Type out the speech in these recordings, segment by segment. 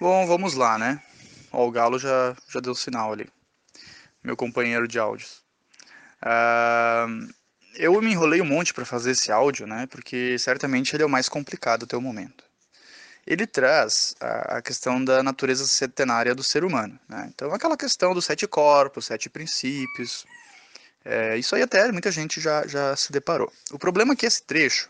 Bom, vamos lá, né? Ó, o Galo já, já deu sinal ali. Meu companheiro de áudios. Uh, eu me enrolei um monte para fazer esse áudio, né? Porque certamente ele é o mais complicado até o momento. Ele traz a, a questão da natureza centenária do ser humano. Né? Então, aquela questão dos sete corpos, sete princípios. É, isso aí até muita gente já, já se deparou. O problema é que esse trecho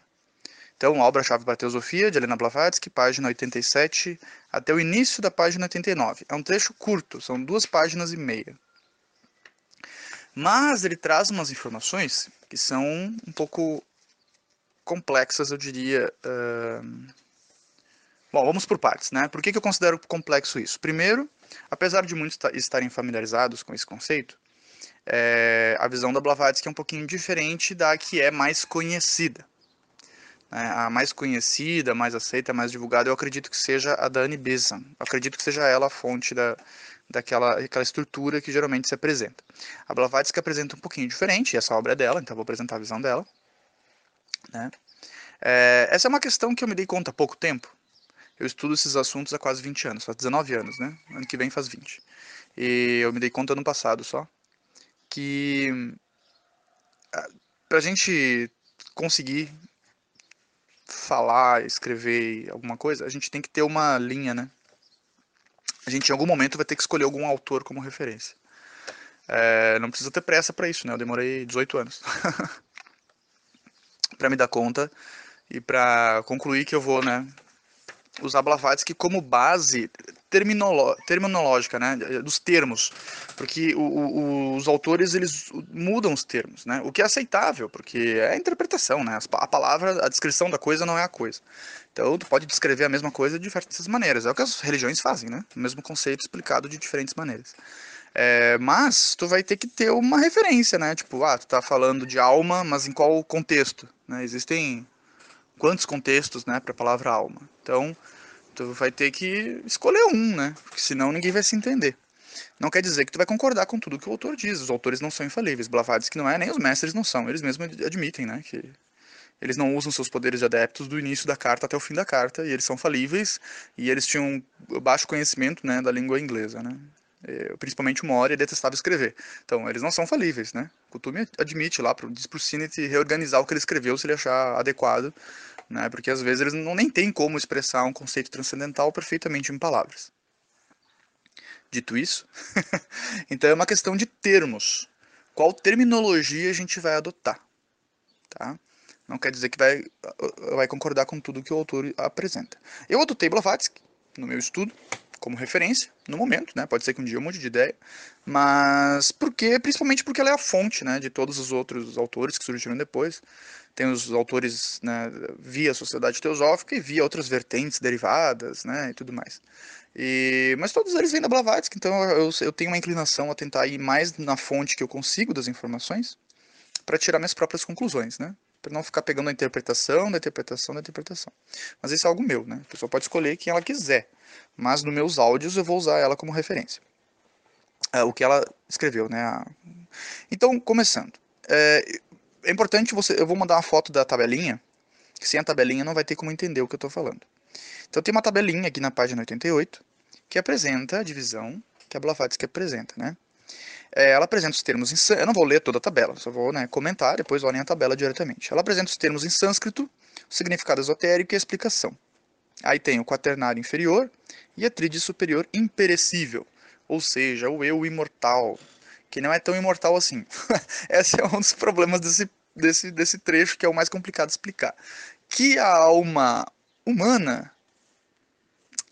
então, obra-chave para a Teosofia, de Helena Blavatsky, página 87 até o início da página 89. É um trecho curto, são duas páginas e meia. Mas ele traz umas informações que são um pouco complexas, eu diria. Uh... Bom, vamos por partes, né? Por que, que eu considero complexo isso? Primeiro, apesar de muitos estarem familiarizados com esse conceito, é... a visão da Blavatsky é um pouquinho diferente da que é mais conhecida. Né, a mais conhecida, mais aceita, mais divulgada, eu acredito que seja a da. Eu acredito que seja ela a fonte da, daquela aquela estrutura que geralmente se apresenta. A Blavatsky apresenta um pouquinho diferente, essa obra é dela, então vou apresentar a visão dela. Né? É, essa é uma questão que eu me dei conta há pouco tempo. Eu estudo esses assuntos há quase 20 anos, faz 19 anos, né? Ano que vem faz 20. E eu me dei conta ano passado só que para a gente conseguir falar, escrever alguma coisa, a gente tem que ter uma linha, né? A gente em algum momento vai ter que escolher algum autor como referência. É, não precisa ter pressa para isso, né? Eu demorei 18 anos para me dar conta e para concluir que eu vou, né, usar Blavatsky como base terminológica, né, dos termos, porque o, o, os autores eles mudam os termos, né, o que é aceitável, porque é a interpretação, né, a palavra, a descrição da coisa não é a coisa. Então, tu pode descrever a mesma coisa de diversas maneiras, é o que as religiões fazem, né, o mesmo conceito explicado de diferentes maneiras. É, mas tu vai ter que ter uma referência, né? Tipo, ah, tu tá falando de alma, mas em qual contexto? Né? Existem quantos contextos, né, para a palavra alma. Então, tu vai ter que escolher um, né? Porque senão ninguém vai se entender. Não quer dizer que tu vai concordar com tudo que o autor diz. Os autores não são infalíveis. Blavatsky não é, nem os mestres não são. Eles mesmos admitem, né, que eles não usam seus poderes de adeptos do início da carta até o fim da carta, e eles são falíveis, e eles tinham baixo conhecimento, né, da língua inglesa, né? É, principalmente uma hora e detestava escrever. Então, eles não são falíveis, né? Kutume admite lá, diz pro Sinet reorganizar o que ele escreveu se ele achar adequado, né? Porque às vezes eles não nem têm como expressar um conceito transcendental perfeitamente em palavras. Dito isso, então é uma questão de termos. Qual terminologia a gente vai adotar, tá? Não quer dizer que vai, vai concordar com tudo que o autor apresenta. Eu adotei Blavatsky no meu estudo, como referência no momento, né? Pode ser que um dia eu mude de ideia, mas porque principalmente porque ela é a fonte, né, de todos os outros autores que surgiram depois. Tem os autores né, via sociedade teosófica e via outras vertentes derivadas, né, e tudo mais. E, mas todos eles vêm da Blavatsky, então eu, eu tenho uma inclinação a tentar ir mais na fonte que eu consigo das informações para tirar minhas próprias conclusões, né? Para não ficar pegando a interpretação da interpretação da interpretação. Mas isso é algo meu, né? A pessoa pode escolher quem ela quiser, mas nos meus áudios eu vou usar ela como referência. É, o que ela escreveu, né? Então, começando. É, é, importante você. Eu vou mandar uma foto da tabelinha, que sem a tabelinha não vai ter como entender o que eu estou falando. Então, tem uma tabelinha aqui na página 88 que apresenta a divisão que a Blavatsky apresenta, né? É, ela apresenta os termos em eu não vou ler toda a tabela, só vou né, comentar, depois olhem a tabela diretamente. Ela apresenta os termos em sânscrito, o significado esotérico e a explicação. Aí tem o quaternário inferior e a tríade superior imperecível, ou seja, o eu imortal, que não é tão imortal assim. Esse é um dos problemas desse, desse, desse trecho que é o mais complicado de explicar. Que a alma humana,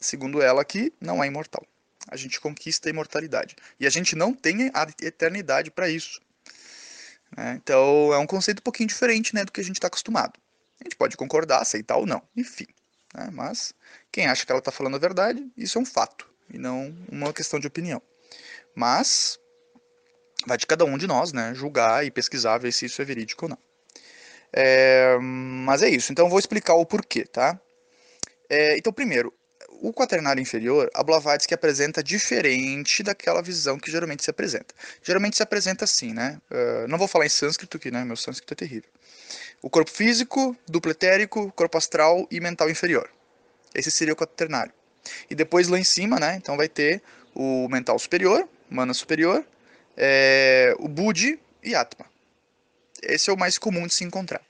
segundo ela aqui, não é imortal a gente conquista a imortalidade. E a gente não tem a eternidade para isso. Né? Então é um conceito um pouquinho diferente né, do que a gente está acostumado. A gente pode concordar, aceitar ou não, enfim. Né? Mas quem acha que ela está falando a verdade, isso é um fato, e não uma questão de opinião. Mas vai de cada um de nós né, julgar e pesquisar, ver se isso é verídico ou não. É, mas é isso, então vou explicar o porquê, tá? É, então, primeiro, o quaternário inferior, a Blavatsky apresenta diferente daquela visão que geralmente se apresenta. Geralmente se apresenta assim, né? Uh, não vou falar em sânscrito, que né, meu sânscrito é terrível. O corpo físico, duplo etérico, corpo astral e mental inferior. Esse seria o quaternário. E depois lá em cima, né? Então vai ter o mental superior, mana superior, é, o Budi e Atma. Esse é o mais comum de se encontrar.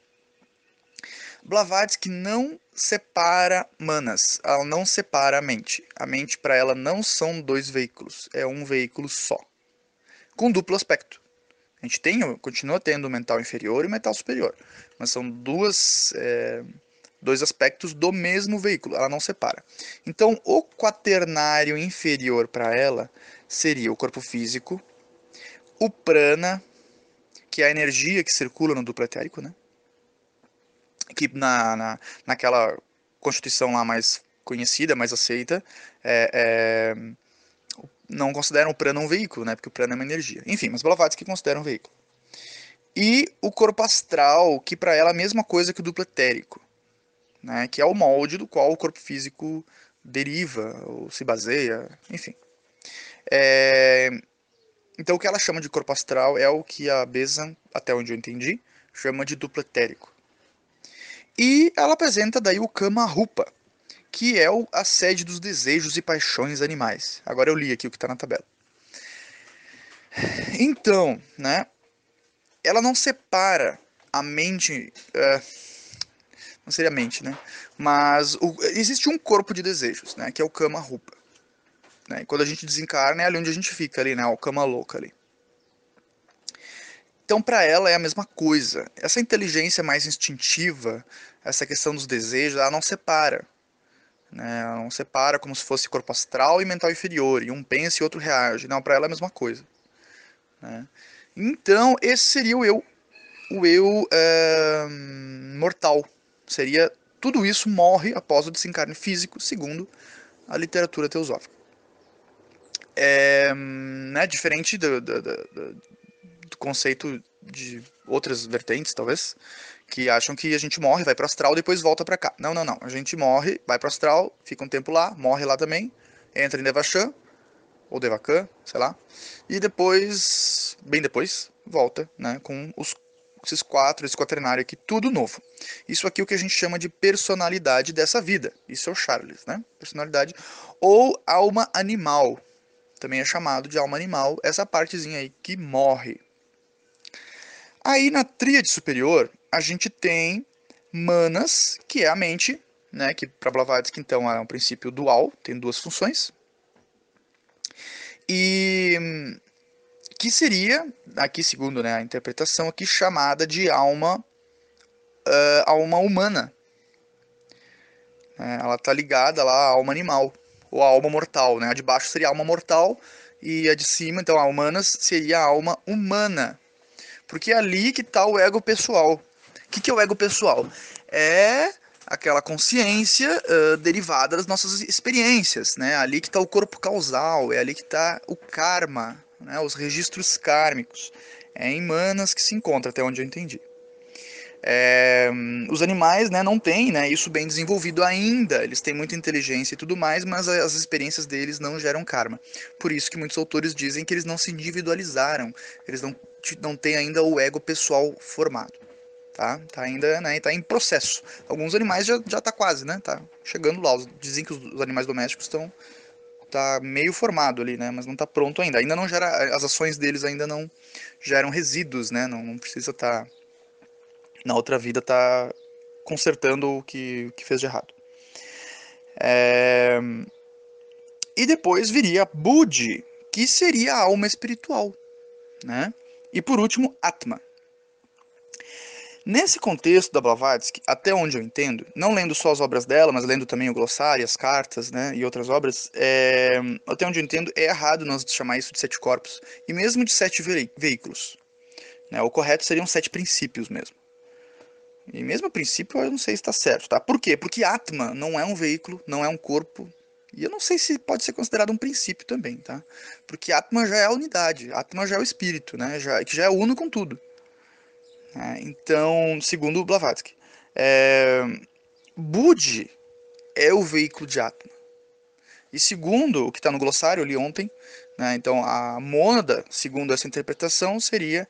Blavatsky não separa manas, ela não separa a mente. A mente para ela não são dois veículos, é um veículo só, com duplo aspecto. A gente tem, continua tendo o mental inferior e o mental superior, mas são duas, é, dois aspectos do mesmo veículo, ela não separa. Então, o quaternário inferior para ela seria o corpo físico, o prana, que é a energia que circula no duplo etérico, né? Que na, na, naquela constituição lá mais conhecida, mais aceita, é, é, não consideram o prana um veículo, né? Porque o prana é uma energia. Enfim, mas Blavatsky considera um veículo. E o corpo astral, que para ela é a mesma coisa que o duplo etérico, né? Que é o molde do qual o corpo físico deriva ou se baseia, enfim. É, então o que ela chama de corpo astral é o que a Bezan, até onde eu entendi, chama de duplo etérico. E ela apresenta daí o Kama Rupa, que é a sede dos desejos e paixões animais. Agora eu li aqui o que está na tabela. Então, né, ela não separa a mente, é, não seria a mente, né, mas o, existe um corpo de desejos, né, que é o Kama Rupa. Né, e quando a gente desencarna é ali onde a gente fica ali, né, o Kama Louca ali. Então, para ela é a mesma coisa. Essa inteligência mais instintiva, essa questão dos desejos, ela não separa. Né? Ela não separa como se fosse corpo astral e mental inferior, e um pensa e outro reage. Não, para ela é a mesma coisa. Né? Então, esse seria o eu, o eu é, mortal. Seria tudo isso morre após o desencarne físico, segundo a literatura teosófica. É, né, diferente do, do, do, conceito de outras vertentes, talvez, que acham que a gente morre, vai para o astral, depois volta para cá. Não, não, não. A gente morre, vai para o astral, fica um tempo lá, morre lá também, entra em Devachan, ou Devakan, sei lá, e depois, bem depois, volta, né, com os, esses quatro, esse quaternário aqui, tudo novo. Isso aqui é o que a gente chama de personalidade dessa vida. Isso é o Charles, né? Personalidade. Ou alma animal. Também é chamado de alma animal, essa partezinha aí que morre, Aí na tríade superior, a gente tem manas, que é a mente, né, que para Blavatsky então é um princípio dual, tem duas funções. E que seria, aqui segundo né, a interpretação aqui, chamada de alma, uh, alma humana. É, ela está ligada lá à alma animal, ou à alma mortal. Né? A de baixo seria a alma mortal, e a de cima, então a humanas, seria a alma humana. Porque é ali que está o ego pessoal. O que, que é o ego pessoal? É aquela consciência uh, derivada das nossas experiências, né? Ali que está o corpo causal, é ali que está o karma, né? os registros kármicos. É em manas que se encontra, até onde eu entendi. É, os animais né, não têm né, isso bem desenvolvido ainda, eles têm muita inteligência e tudo mais, mas as experiências deles não geram karma. Por isso que muitos autores dizem que eles não se individualizaram, eles não, não têm ainda o ego pessoal formado. Tá, tá ainda né, tá em processo. Alguns animais já, já tá quase, né? Tá chegando lá. Dizem que os, animais domésticos estão tá meio formado ali, né? Mas não tá pronto ainda. Ainda não gera. As ações deles ainda não geram resíduos, né? Não, não precisa estar. Tá na outra vida tá consertando o que, que fez de errado. É... E depois viria Budi, que seria a alma espiritual. Né? E por último, Atma. Nesse contexto da Blavatsky, até onde eu entendo, não lendo só as obras dela, mas lendo também o glossário, as cartas né, e outras obras, é, até onde eu entendo, é errado nós chamar isso de sete corpos, e mesmo de sete veículos. Né, o correto seriam sete princípios mesmo. E mesmo a princípio eu não sei se está certo, tá? Por quê? Porque Atma não é um veículo, não é um corpo. E eu não sei se pode ser considerado um princípio também, tá? Porque Atma já é a unidade, Atma já é o espírito, né? Já, que já é uno com tudo. É, então, segundo Blavatsky, é, Budi é o veículo de Atma. E segundo o que está no glossário, eu li ontem, né, então a mônada, segundo essa interpretação, seria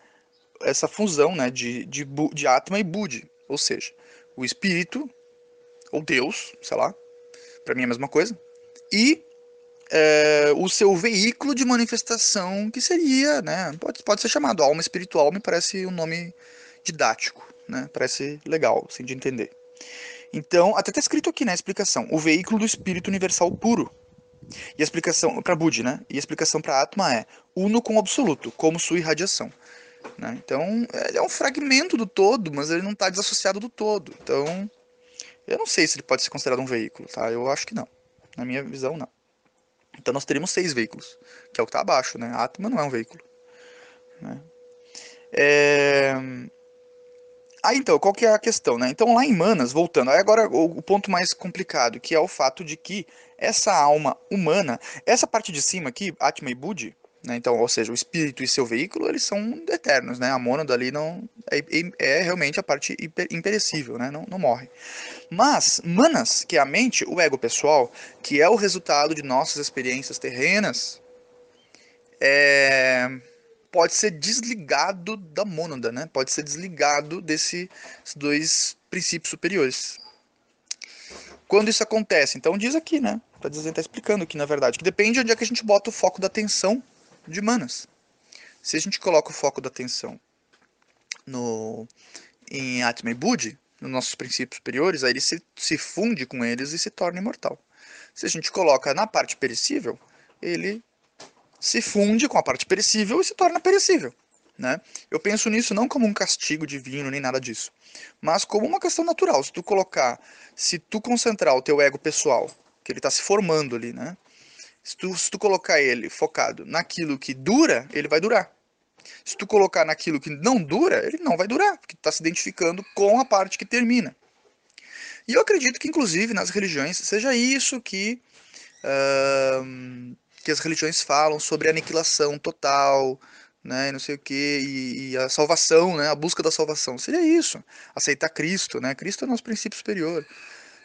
essa fusão né, de, de, de Atma e Budi. Ou seja, o espírito, ou Deus, sei lá, para mim é a mesma coisa, e é, o seu veículo de manifestação, que seria, né, pode, pode ser chamado alma espiritual, me parece um nome didático, né, parece legal, assim, de entender. Então, até está escrito aqui na explicação, o veículo do espírito universal puro. E a explicação para Budi, né? E a explicação para Atma é uno com o absoluto, como sua irradiação. Né? Então, ele é um fragmento do todo, mas ele não está desassociado do todo. Então, eu não sei se ele pode ser considerado um veículo, tá? Eu acho que não. Na minha visão, não. Então, nós teríamos seis veículos, que é o que está abaixo, né? A Atma não é um veículo. Né? É... Aí então, qual que é a questão, né? Então lá em Manas, voltando, aí agora o, ponto mais complicado, que é o fato de que essa alma humana, essa parte de cima aqui, Atma e Budi, né? Então, ou seja, o espírito e seu veículo, eles são eternos, né? A mônada ali não é, é, é realmente a parte imperecível, né? Não, não morre. Mas Manas, que é a mente, o ego pessoal, que é o resultado de nossas experiências terrenas, é pode ser desligado da mônada, né? Pode ser desligado desses dois princípios superiores. Quando isso acontece? Então diz aqui, né? Tá dizendo, tá explicando aqui, na verdade, que depende de onde é que a gente bota o foco da atenção de manas. Se a gente coloca o foco da atenção no em Atma e Budi, nos nossos princípios superiores, aí ele se, se funde com eles e se torna imortal. Se a gente coloca na parte perecível, ele se funde com a parte perecível e se torna perecível. Né? Eu penso nisso não como um castigo divino nem nada disso, mas como uma questão natural. Se tu colocar, se tu concentrar o teu ego pessoal, que ele está se formando ali, né? Se tu, se tu colocar ele focado naquilo que dura, ele vai durar. Se tu colocar naquilo que não dura, ele não vai durar, porque tu está se identificando com a parte que termina. E eu acredito que, inclusive, nas religiões, seja isso que uh, que as religiões falam sobre aniquilação total, né, não sei o que, e, e, a salvação, né, a busca da salvação. Seria isso, aceitar Cristo, né, Cristo é o nosso princípio superior.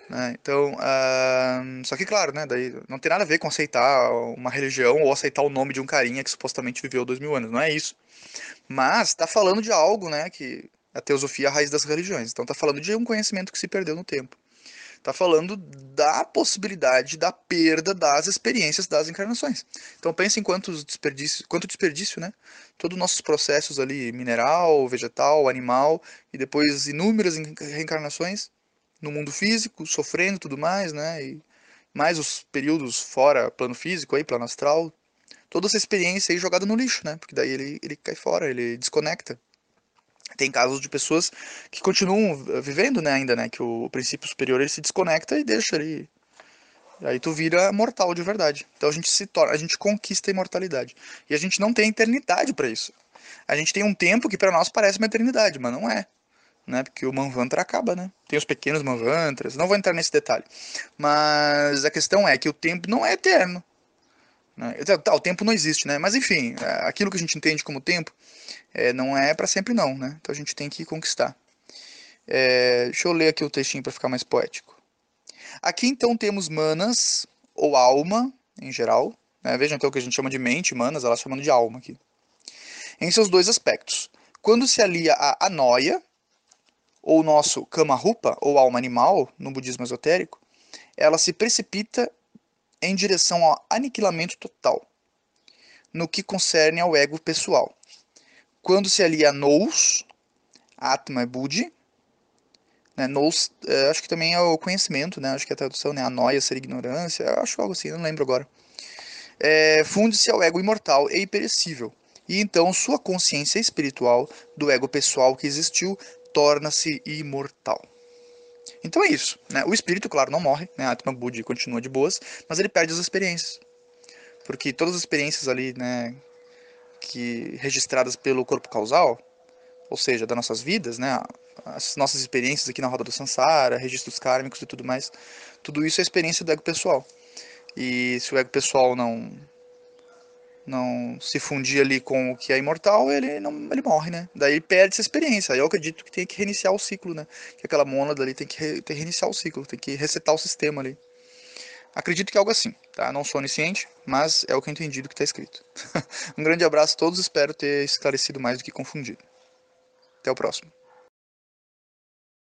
Né, então, uh, só que claro, né, daí não tem nada a ver com aceitar uma religião ou aceitar o nome de um carinha que supostamente viveu dois mil anos, não é isso. Mas está falando de algo, né, que a teosofia é a raiz das religiões, então está falando de um conhecimento que se perdeu no tempo. Está falando da possibilidade da perda das experiências das encarnações. Então pense em quantos desperdício, quanto desperdício, né? Todos os nossos processos ali, mineral, vegetal, animal, e depois inúmeras reencarnações no mundo físico, sofrendo tudo mais, né? E mais os períodos fora plano físico, aí, plano astral. Toda essa experiência aí jogada no lixo, né? Porque daí ele, ele cai fora, ele desconecta. Tem casos de pessoas que continuam vivendo, né, ainda, né, que o princípio superior ele se desconecta e deixa ali. Aí tu vira mortal de verdade. Então a gente se torna, a gente conquista a imortalidade. E a gente não tem eternidade para isso. A gente tem um tempo que para nós parece uma eternidade, mas não é. Né? Porque o Manvantra acaba, né? Tem os pequenos Manvantras, não vou entrar nesse detalhe. Mas a questão é que o tempo não é eterno. Né? Tá, o tempo não existe, né? Mas enfim, é, aquilo que a gente entende como tempo é, não é para sempre não, né? Então a gente tem que conquistar. É, deixa eu ler aqui o textinho para ficar mais poético. Aqui então temos manas, ou alma, em geral. Né? Vejam então o que a gente chama de mente, manas, ela chamando de alma aqui. Em seus dois aspectos. Quando se alia a anoia, ou nosso kama rupa, ou alma animal, no budismo esotérico, ela se precipita em direção ao aniquilamento total, no que concerne ao ego pessoal. Quando se alia nous, Atma e Budi, né, nous, é, acho que também é o conhecimento, né, acho que é a tradução, né, a noia ser ignorância, acho algo assim, não lembro agora. É, Funde-se ao ego imortal e imperecível, e então sua consciência espiritual do ego pessoal que existiu torna-se imortal. Então é isso. Né? O espírito, claro, não morre, né? Atma Budi continua de boas, mas ele perde as experiências. Porque todas as experiências ali, né, que registradas pelo corpo causal, ou seja, das nossas vidas, né, as nossas experiências aqui na roda do Sansara, registros kármicos e tudo mais, tudo isso é experiência do ego pessoal. E se o ego pessoal não não se fundir ali com o que é imortal, ele não ele morre, né? Daí ele perde essa experiência. Aí eu acredito que tem que reiniciar o ciclo, né? Que aquela mônada ali tem que, re, tem que reiniciar o ciclo, tem que resetar o sistema ali. Acredito que é algo assim, tá? Não sou onisciente, mas é o que eu entendi do que está escrito. um grande abraço a todos, espero ter esclarecido mais do que confundido. Até o próximo.